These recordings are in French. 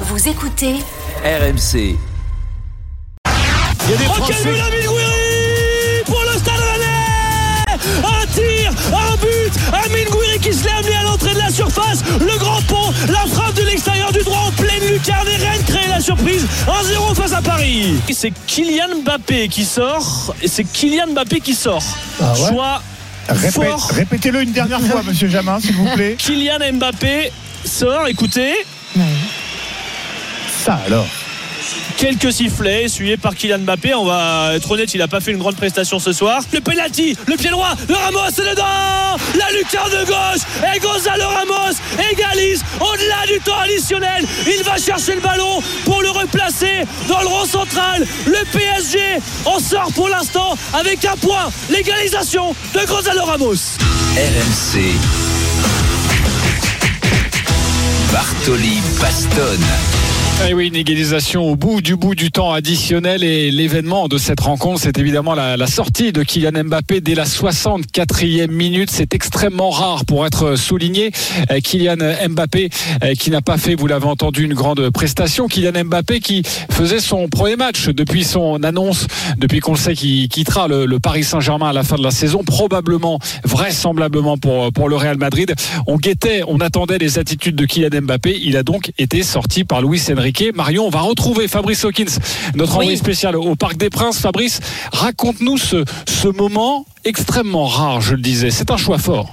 Vous écoutez RMC. Il y a des Oh, Français. quel but Amine Gouiri pour le Stade Un tir, un but, Amine Gouiri qui se l'est amené à l'entrée de la surface, le grand pont, la frappe de l'extérieur du droit en pleine lucarne et Rennes crée la surprise 1-0 face à Paris. C'est Kylian Mbappé qui sort et c'est Kylian Mbappé qui sort. Ah ouais Choix Répé- fort. Répétez-le une dernière fois, monsieur Jamin, s'il vous plaît. Kylian Mbappé sort, écoutez, Ça alors. quelques sifflets essuyés par Kylian Mbappé. On va être honnête, il n'a pas fait une grande prestation ce soir. Le penalty, le pied droit, le Ramos c'est dedans La lucarne de gauche et Gonzalo Ramos égalise au-delà du temps additionnel. Il va chercher le ballon pour le replacer dans le rond central. Le PSG en sort pour l'instant avec un point. L'égalisation de Gonzalo Ramos. RMC. Bartoli Bastone. Eh oui, une égalisation au bout du bout du temps additionnel et l'événement de cette rencontre, c'est évidemment la, sortie de Kylian Mbappé dès la 64e minute. C'est extrêmement rare pour être souligné. Euh, Kylian Mbappé euh, qui n'a pas fait, vous l'avez entendu, une grande prestation. Kylian Mbappé qui faisait son premier match depuis son annonce, depuis qu'on le sait qu'il quittera le, le Paris Saint-Germain à la fin de la saison, probablement, vraisemblablement pour, pour le Real Madrid. On guettait, on attendait les attitudes de Kylian Mbappé. Il a donc été sorti par Luis Enrique. Marion, on va retrouver Fabrice Hawkins, notre Oui. envoyé spécial au Parc des Princes. Fabrice, raconte-nous ce, ce moment extrêmement rare, je le disais. C'est un choix fort.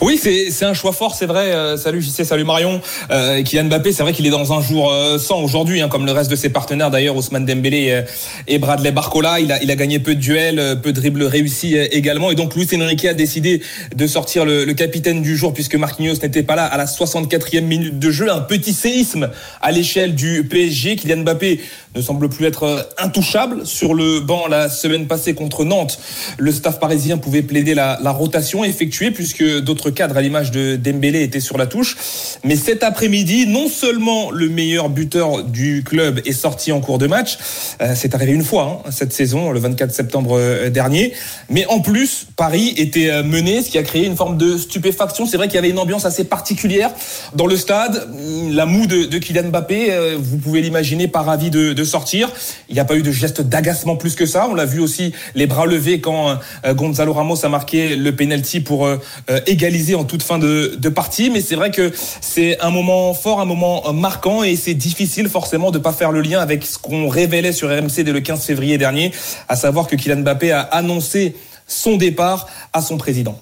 Oui, c'est un choix fort, c'est vrai. Euh, salut JC, salut Marion. Euh, Kylian Mbappé, c'est vrai qu'il est dans un jour euh, sans aujourd'hui, hein, comme le reste de ses partenaires d'ailleurs, Ousmane Dembélé euh, et Bradley Barcola. Il a, il a gagné peu de duels, euh, peu de dribbles réussis euh, également. Et donc Luis Enrique a décidé de sortir le, capitaine du jour puisque Marquinhos n'était pas là à la 64e minute de jeu. Un petit séisme à l'échelle du PSG. Kylian Mbappé ne semble plus être intouchable sur le banc la semaine passée contre Nantes. Le staff parisien pouvait plaider la, la rotation effectuée puisque d'autres cadres à l'image de Dembélé étaient sur la touche. Mais cet après-midi, non seulement le meilleur buteur du club est sorti en cours de match, euh, c'est arrivé une fois hein, cette saison, le 24 septembre euh, dernier, mais en plus, Paris était euh, mené, ce qui a créé une forme de stupéfaction. C'est vrai qu'il y avait une ambiance assez particulière dans le stade. La moue de, Kylian Mbappé, vous pouvez l'imaginer, pas ravi de, sortir. Il n'y a pas eu de geste d'agacement plus que ça. On l'a vu aussi les bras levés quand Gonzalo Ramos a marqué le penalty pour euh, égaliser en toute fin de, partie. Mais c'est vrai que c'est un moment fort, un moment euh, marquant et c'est difficile forcément de pas faire le lien avec ce qu'on révélait sur RMC dès le 15 février dernier, à savoir que Kylian Mbappé a annoncé son départ à son président.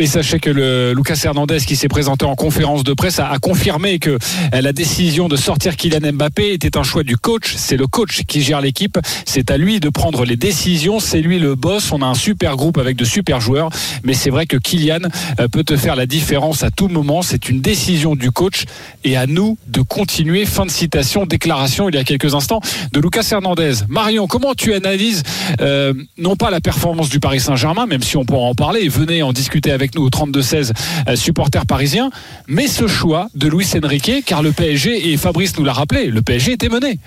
Et sachez que le Lucas Hernandez, qui s'est présenté en conférence de presse, a, confirmé que euh, la décision de sortir Kylian Mbappé était un choix du coach. C'est le coach qui gère l'équipe. C'est à lui de prendre les décisions. C'est lui le boss. On a un super groupe avec de super joueurs. Mais c'est vrai que Kylian euh, peut te faire la différence à tout moment. C'est une décision du coach. Et à nous de continuer. Fin de citation, déclaration il y a quelques instants de Lucas Hernandez. Marion, comment tu analyses euh, non pas la performance du Paris Saint-Germain, même si on pourra en parler, venez en discuter avec nous au 32-16 euh, supporters parisiens, mais ce choix de Luis Enrique, car le PSG, et Fabrice nous l'a rappelé, le PSG était mené.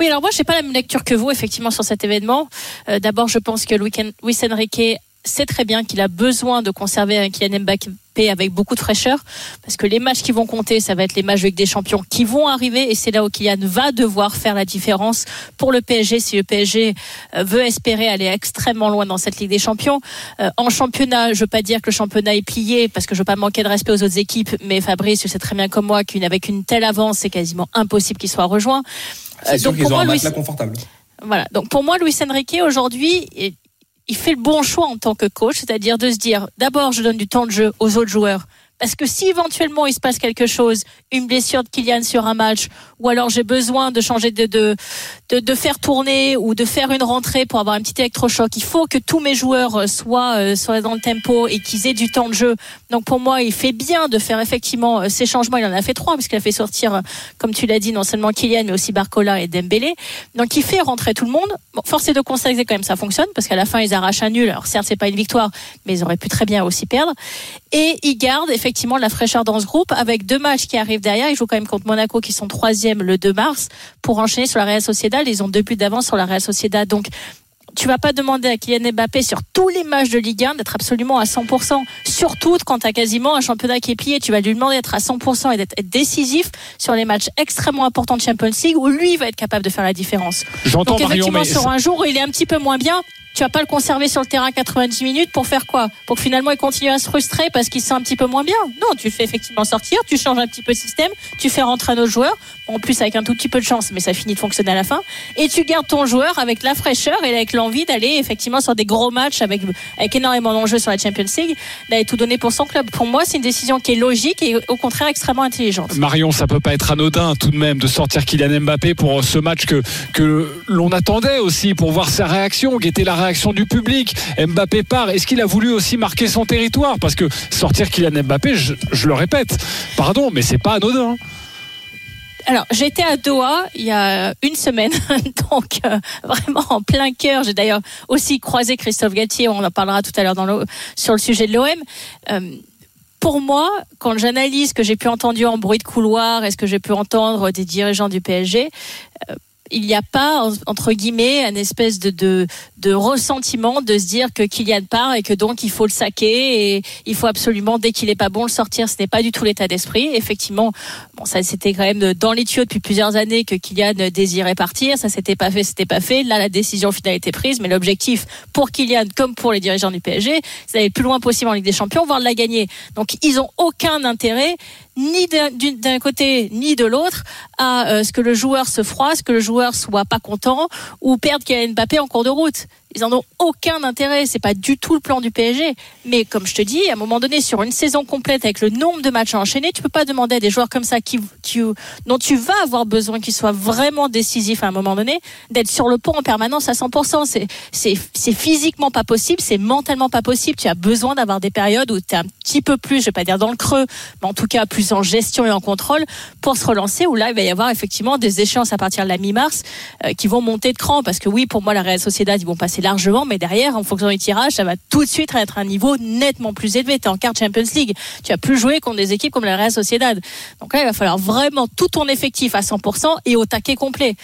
Oui, alors moi, je n'ai pas la même lecture que vous, effectivement, sur cet événement. Euh, D'abord, je pense que Luis Enrique sait très bien qu'il a besoin de conserver un Kylian Mbappé avec beaucoup de fraîcheur, parce que les matchs qui vont compter, ça va être les matchs avec des champions qui vont arriver, et c'est là où Kylian va devoir faire la différence pour le PSG, si le PSG euh, veut espérer aller extrêmement loin dans cette Ligue des Champions. Euh, en championnat, je veux pas dire que le championnat est plié, parce que je veux pas manquer de respect aux autres équipes, mais Fabrice, tu sais très bien comme moi qu'avec une telle avance, c'est quasiment impossible qu'il soit rejoint. C'est Euh, sûr donc qu'ils pour ont moi, un matelas confortable. voilà. Donc pour moi, Luis Enrique aujourd'hui, il- fait le bon choix en tant que coach, c'est-à-dire de se dire d'abord je donne du temps de jeu aux autres joueurs. Parce que si éventuellement il se passe quelque chose, une blessure de Kylian sur un match, ou alors j'ai besoin de changer de, de, de, faire tourner ou de faire une rentrée pour avoir un petit électrochoc, il faut que tous mes joueurs soient, euh, soient dans le tempo et qu'ils aient du temps de jeu. Donc pour moi, il fait bien de faire effectivement euh, ces changements. Il en a fait trois, puisqu'il a fait sortir, euh, comme tu l'as dit, non seulement Kylian, mais aussi Barcola et Dembélé. Donc il fait rentrer tout le monde. Force est de constater quand même ça fonctionne, parce qu'à la fin ils arrachent un nul. Alors certes c'est pas une victoire, mais ils auraient pu très bien aussi perdre. Et ils gardent effectivement la fraîcheur dans ce groupe avec deux matchs qui arrivent derrière. Ils jouent quand même contre Monaco qui sont troisième le 2 mars pour enchaîner sur la Real Sociedad. Ils ont deux buts d'avance sur la Real Sociedad. Donc tu vas pas demander à Kylian Mbappé sur tous les matchs de Ligue 1 d'être absolument à 100%. Surtout quand tu as quasiment un championnat qui est plié, tu vas lui demander d'être à 100% et d'être décisif sur les matchs extrêmement importants de Champions League où lui va être capable de faire la différence. J'entends Donc Marion, effectivement, mais sur un jour où il est un petit peu moins bien, tu vas pas le conserver sur le terrain 90 minutes pour faire quoi? Pour que finalement il continue à se frustrer parce qu'il se sent un petit peu moins bien? Non, tu fais effectivement sortir, tu changes un petit peu de système, tu fais rentrer un autre joueur, en plus avec un tout petit peu de chance, mais ça finit de fonctionner à la fin, et tu gardes ton joueur avec la fraîcheur et avec l'envie d'aller effectivement sur des gros matchs avec, énormément d'enjeux sur la Champions League, d'aller tout donner pour son club. Pour moi, c'est une décision qui est logique et au contraire extrêmement intelligente. Marion, ça peut pas être anodin tout de même de sortir Kylian Mbappé pour ce match que, que l'on attendait aussi pour voir sa réaction, qui était la réaction du public. Mbappé part. Est-ce qu'il a voulu aussi marquer son territoire? Parce que sortir Kylian Mbappé, je, le répète, pardon, mais c'est pas anodin. Alors, j'étais à Doha il y a une semaine, donc euh, vraiment en plein cœur. J'ai d'ailleurs aussi croisé Christophe Galtier, on en parlera tout à l'heure sur le sujet de l'OM. Euh, pour moi, quand j'analyse ce que j'ai pu entendre en bruit de couloir et ce que j'ai pu entendre des dirigeants du PSG, euh, il n'y a pas, entre guillemets, un espèce de, de, de, ressentiment de se dire que Kylian part et que donc il faut le saquer et il faut absolument, dès qu'il est pas bon, le sortir. Ce n'est pas du tout l'état d'esprit. Effectivement, bon, ça c'était quand même dans les tuyaux depuis plusieurs années que Kylian désirait partir. Ça s'était pas fait, c'était pas fait. Là, la décision finale été prise, mais l'objectif pour Kylian, comme pour les dirigeants du PSG, c'est d'aller le plus loin possible en Ligue des Champions, voire de la gagner. Donc, ils ont aucun intérêt ni d'un côté ni de l'autre à euh, ce que le joueur se froisse, que le joueur soit pas content ou perde Kylian Mbappé en cours de route. Ils en ont aucun intérêt. C'est pas du tout le plan du PSG. Mais comme je te dis, à un moment donné, sur une saison complète avec le nombre de matchs à enchaîner, tu peux pas demander à des joueurs comme ça qui, qui dont tu vas avoir besoin qu'ils soient vraiment décisifs à un moment donné, d'être sur le pont en permanence à 100%. C'est, c'est, c'est physiquement pas possible, c'est mentalement pas possible. Tu as besoin d'avoir des périodes où tu es un petit peu plus, je vais pas dire dans le creux, mais en tout cas plus en gestion et en contrôle pour se relancer. Où là, il va y avoir effectivement des échéances à partir de la mi-mars euh, qui vont monter de cran parce que oui, pour moi, la Real Sociedad, ils vont passer largement, mais derrière, en fonction du tirage, ça va tout de suite être un niveau nettement plus élevé. Tu es en quart Champions League. Tu as plus joué contre des équipes comme la Real Sociedad. Donc là, il va falloir vraiment tout ton effectif à 100% et au taquet complet.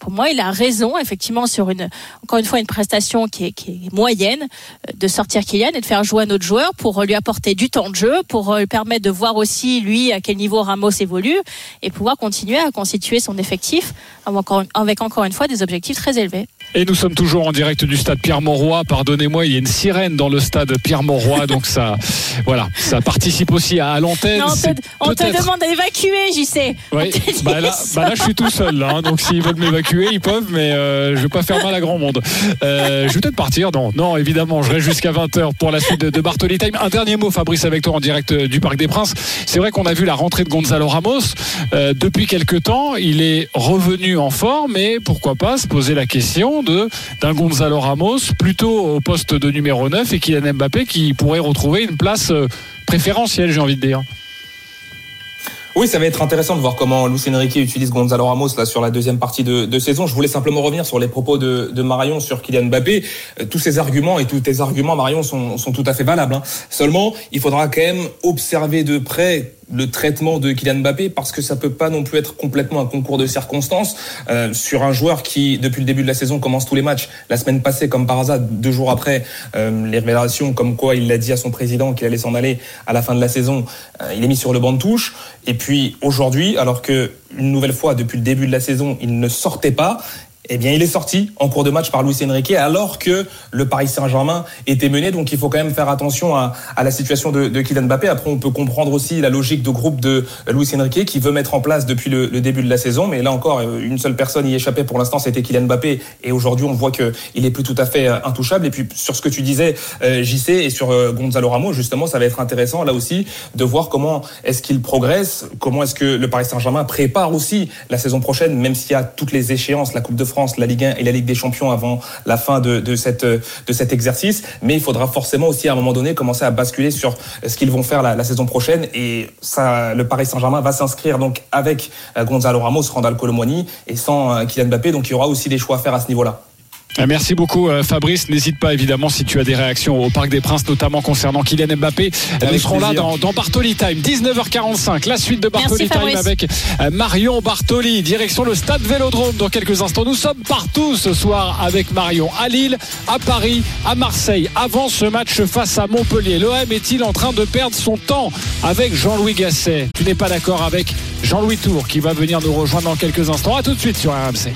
Pour moi, il a raison, effectivement, sur une, encore une fois, une prestation qui est, qui est moyenne, euh, de sortir Kylian et de faire jouer un autre joueur pour lui apporter du temps de jeu, pour lui permettre de voir aussi, lui, à quel niveau Ramos évolue et pouvoir continuer à constituer son effectif avec encore une fois des objectifs très élevés. Et nous sommes toujours en direct du stade Pierre-Mauroy. Pardonnez-moi, il y a une sirène dans le stade Pierre-Mauroy, donc ça, voilà, ça participe aussi à, l'antenne. On, te, on te demande d'évacuer, j'y sais. Oui. Bah là, bah là, je suis tout seul, là, hein, donc s'ils veulent m'évacuer, ils peuvent, mais euh, je vais pas faire mal à grand monde. Euh, je vais peut-être partir, non, non, évidemment, je reste jusqu'à 20h pour la suite de, de Bartoli Time. Un dernier mot, Fabrice, avec toi en direct du Parc des Princes. C'est vrai qu'on a vu la rentrée de Gonzalo Ramos. Euh, depuis quelques temps, il est revenu en forme, mais pourquoi pas se poser la question d'un Gonzalo Ramos plutôt au poste de numéro 9 et Kylian Mbappé qui pourrait retrouver une place préférentielle, j'ai envie de dire. Oui, ça va être intéressant de voir comment Luis Enrique utilise Gonzalo Ramos là sur la deuxième partie de, saison. Je voulais simplement revenir sur les propos de, de Marion sur Kylian Mbappé. Euh, tous ces arguments et tous tes arguments, Marion, sont, sont tout à fait valables. Hein. Seulement, il faudra quand même observer de près le traitement de Kylian Mbappé parce que ça peut pas non plus être complètement un concours de circonstances euh, sur un joueur qui depuis le début de la saison commence tous les matchs. La semaine passée, comme par hasard, deux jours après euh, les révélations, comme quoi il l'a dit à son président qu'il allait s'en aller à la fin de la saison, euh, il est mis sur le banc de touche. Et puis aujourd'hui, alors que une nouvelle fois depuis le début de la saison, il ne sortait pas, eh bien, il est sorti en cours de match par Luis Enrique alors que le Paris Saint-Germain était mené. Donc, il faut quand même faire attention à, la situation de, Kylian Mbappé. Après, on peut comprendre aussi la logique de groupe de Luis Enrique qui veut mettre en place depuis le, début de la saison. Mais là encore, une seule personne y échappait pour l'instant, c'était Kylian Mbappé. Et aujourd'hui, on voit qu'il est plus tout à fait intouchable. Et puis, sur ce que tu disais, euh, JC, et sur euh, Gonzalo Ramos, justement, ça va être intéressant là aussi de voir comment est-ce qu'il progresse, comment est-ce que le Paris Saint-Germain prépare aussi la saison prochaine, même s'il y a toutes les échéances, la Coupe de France, la Ligue 1 et la Ligue des Champions avant la fin de, de, cette, de cet exercice. Mais il faudra forcément aussi à un moment donné commencer à basculer sur ce qu'ils vont faire la, saison prochaine. Et ça, le Paris Saint-Germain va s'inscrire donc avec Gonzalo Ramos, Randall Colomwani et sans Kylian Mbappé. Donc il y aura aussi des choix à faire à ce niveau-là. Euh, Merci beaucoup euh, Fabrice. N'hésite pas évidemment si tu as des réactions au Parc des Princes, notamment concernant Kylian Mbappé. Euh, Nous serons là dans, dans Bartoli Time, 19h45. La suite de Bartoli Merci, Time Fabrice. avec euh, Marion Bartoli, direction le stade Vélodrome dans quelques instants. Nous sommes partout ce soir avec Marion à Lille, à Paris, à Marseille. Avant ce match face à Montpellier, l'OM est-il en train de perdre son temps avec Jean-Louis Gasset? Tu n'es pas d'accord avec Jean-Louis Tour qui va venir nous rejoindre dans quelques instants. À tout de suite sur RMC.